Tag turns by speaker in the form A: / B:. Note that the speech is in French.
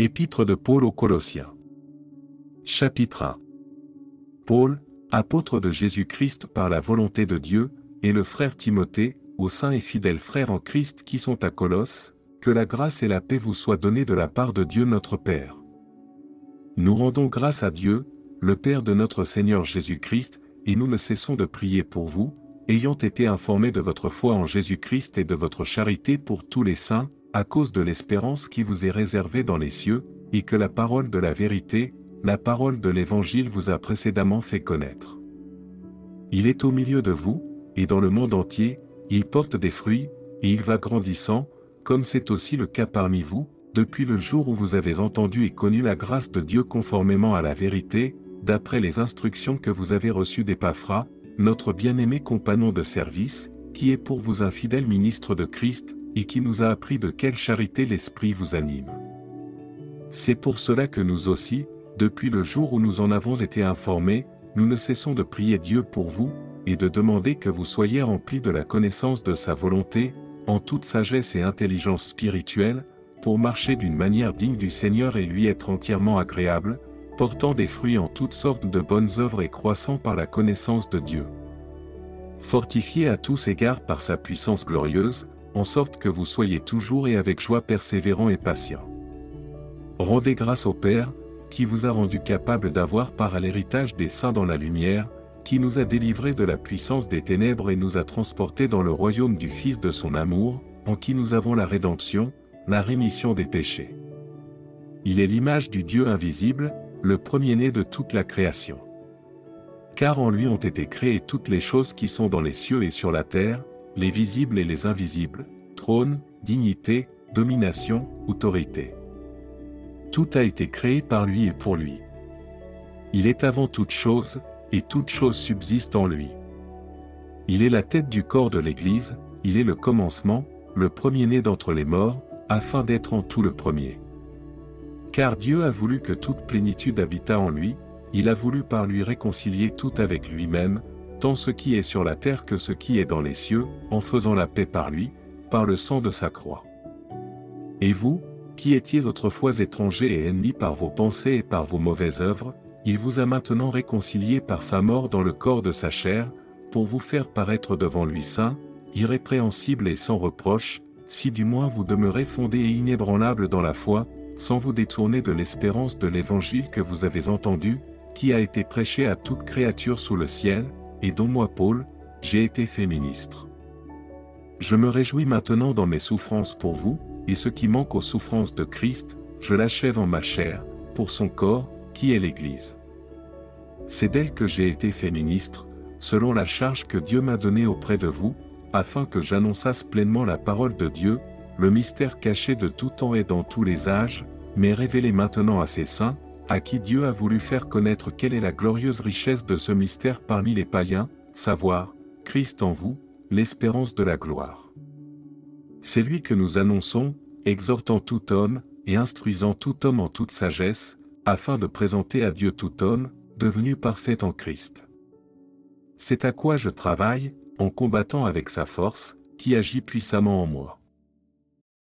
A: Épître de Paul aux Colossiens. Chapitre 1 Paul, apôtre de Jésus-Christ par la volonté de Dieu, et le frère Timothée, aux saints et fidèles frères en Christ qui sont à Colosse, que la grâce et la paix vous soient données de la part de Dieu notre Père. Nous rendons grâce à Dieu, le Père de notre Seigneur Jésus-Christ, et nous ne cessons de prier pour vous, ayant été informés de votre foi en Jésus-Christ et de votre charité pour tous les saints, à cause de l'espérance qui vous est réservée dans les cieux, et que la parole de la vérité, la parole de l'Évangile vous a précédemment fait connaître. Il est au milieu de vous, et dans le monde entier, il porte des fruits, et il va grandissant, comme c'est aussi le cas parmi vous, depuis le jour où vous avez entendu et connu la grâce de Dieu conformément à la vérité, d'après les instructions que vous avez reçues d'Épaphras, notre bien-aimé compagnon de service, qui est pour vous un fidèle ministre de Christ, et qui nous a appris de quelle charité l'Esprit vous anime. C'est pour cela que nous aussi, depuis le jour où nous en avons été informés, nous ne cessons de prier Dieu pour vous, et de demander que vous soyez remplis de la connaissance de sa volonté, en toute sagesse et intelligence spirituelle, pour marcher d'une manière digne du Seigneur et lui être entièrement agréable, portant des fruits en toutes sortes de bonnes œuvres et croissant par la connaissance de Dieu. Fortifié à tous égards par sa puissance glorieuse, en sorte que vous soyez toujours et avec joie persévérants et patients. Rendez grâce au Père, qui vous a rendu capable d'avoir part à l'héritage des saints dans la lumière, qui nous a délivrés de la puissance des ténèbres et nous a transportés dans le royaume du Fils de son amour, en qui nous avons la rédemption, la rémission des péchés. Il est l'image du Dieu invisible, le premier-né de toute la création. Car en lui ont été créées toutes les choses qui sont dans les cieux et sur la terre, les visibles et les invisibles, trône, dignité, domination, autorité. Tout a été créé par lui et pour lui. Il est avant toute chose, et toute chose subsiste en lui. Il est la tête du corps de l'Église, il est le commencement, le premier-né d'entre les morts, afin d'être en tout le premier. Car Dieu a voulu que toute plénitude habitât en lui, il a voulu par lui réconcilier tout avec lui-même, tant ce qui est sur la terre que ce qui est dans les cieux, en faisant la paix par lui, par le sang de sa croix. Et vous, qui étiez autrefois étrangers et ennemis par vos pensées et par vos mauvaises œuvres, il vous a maintenant réconciliés par sa mort dans le corps de sa chair, pour vous faire paraître devant lui saint, irrépréhensible et sans reproche, si du moins vous demeurez fondé et inébranlable dans la foi, sans vous détourner de l'espérance de l'évangile que vous avez entendu, qui a été prêché à toute créature sous le ciel, et dont moi Paul, j'ai été fait ministre. Je me réjouis maintenant dans mes souffrances pour vous, et ce qui manque aux souffrances de Christ, je l'achève en ma chair, pour son corps, qui est l'Église. C'est d'elle que j'ai été fait ministre, selon la charge que Dieu m'a donnée auprès de vous, afin que j'annonçasse pleinement la parole de Dieu, le mystère caché de tout temps et dans tous les âges, mais révélé maintenant à ses saints, à qui Dieu a voulu faire connaître quelle est la glorieuse richesse de ce mystère parmi les païens, savoir, Christ en vous, l'espérance de la gloire. C'est lui que nous annonçons, exhortant tout homme, et instruisant tout homme en toute sagesse, afin de présenter à Dieu tout homme, devenu parfait en Christ. C'est à quoi je travaille, en combattant avec sa force, qui agit puissamment en moi.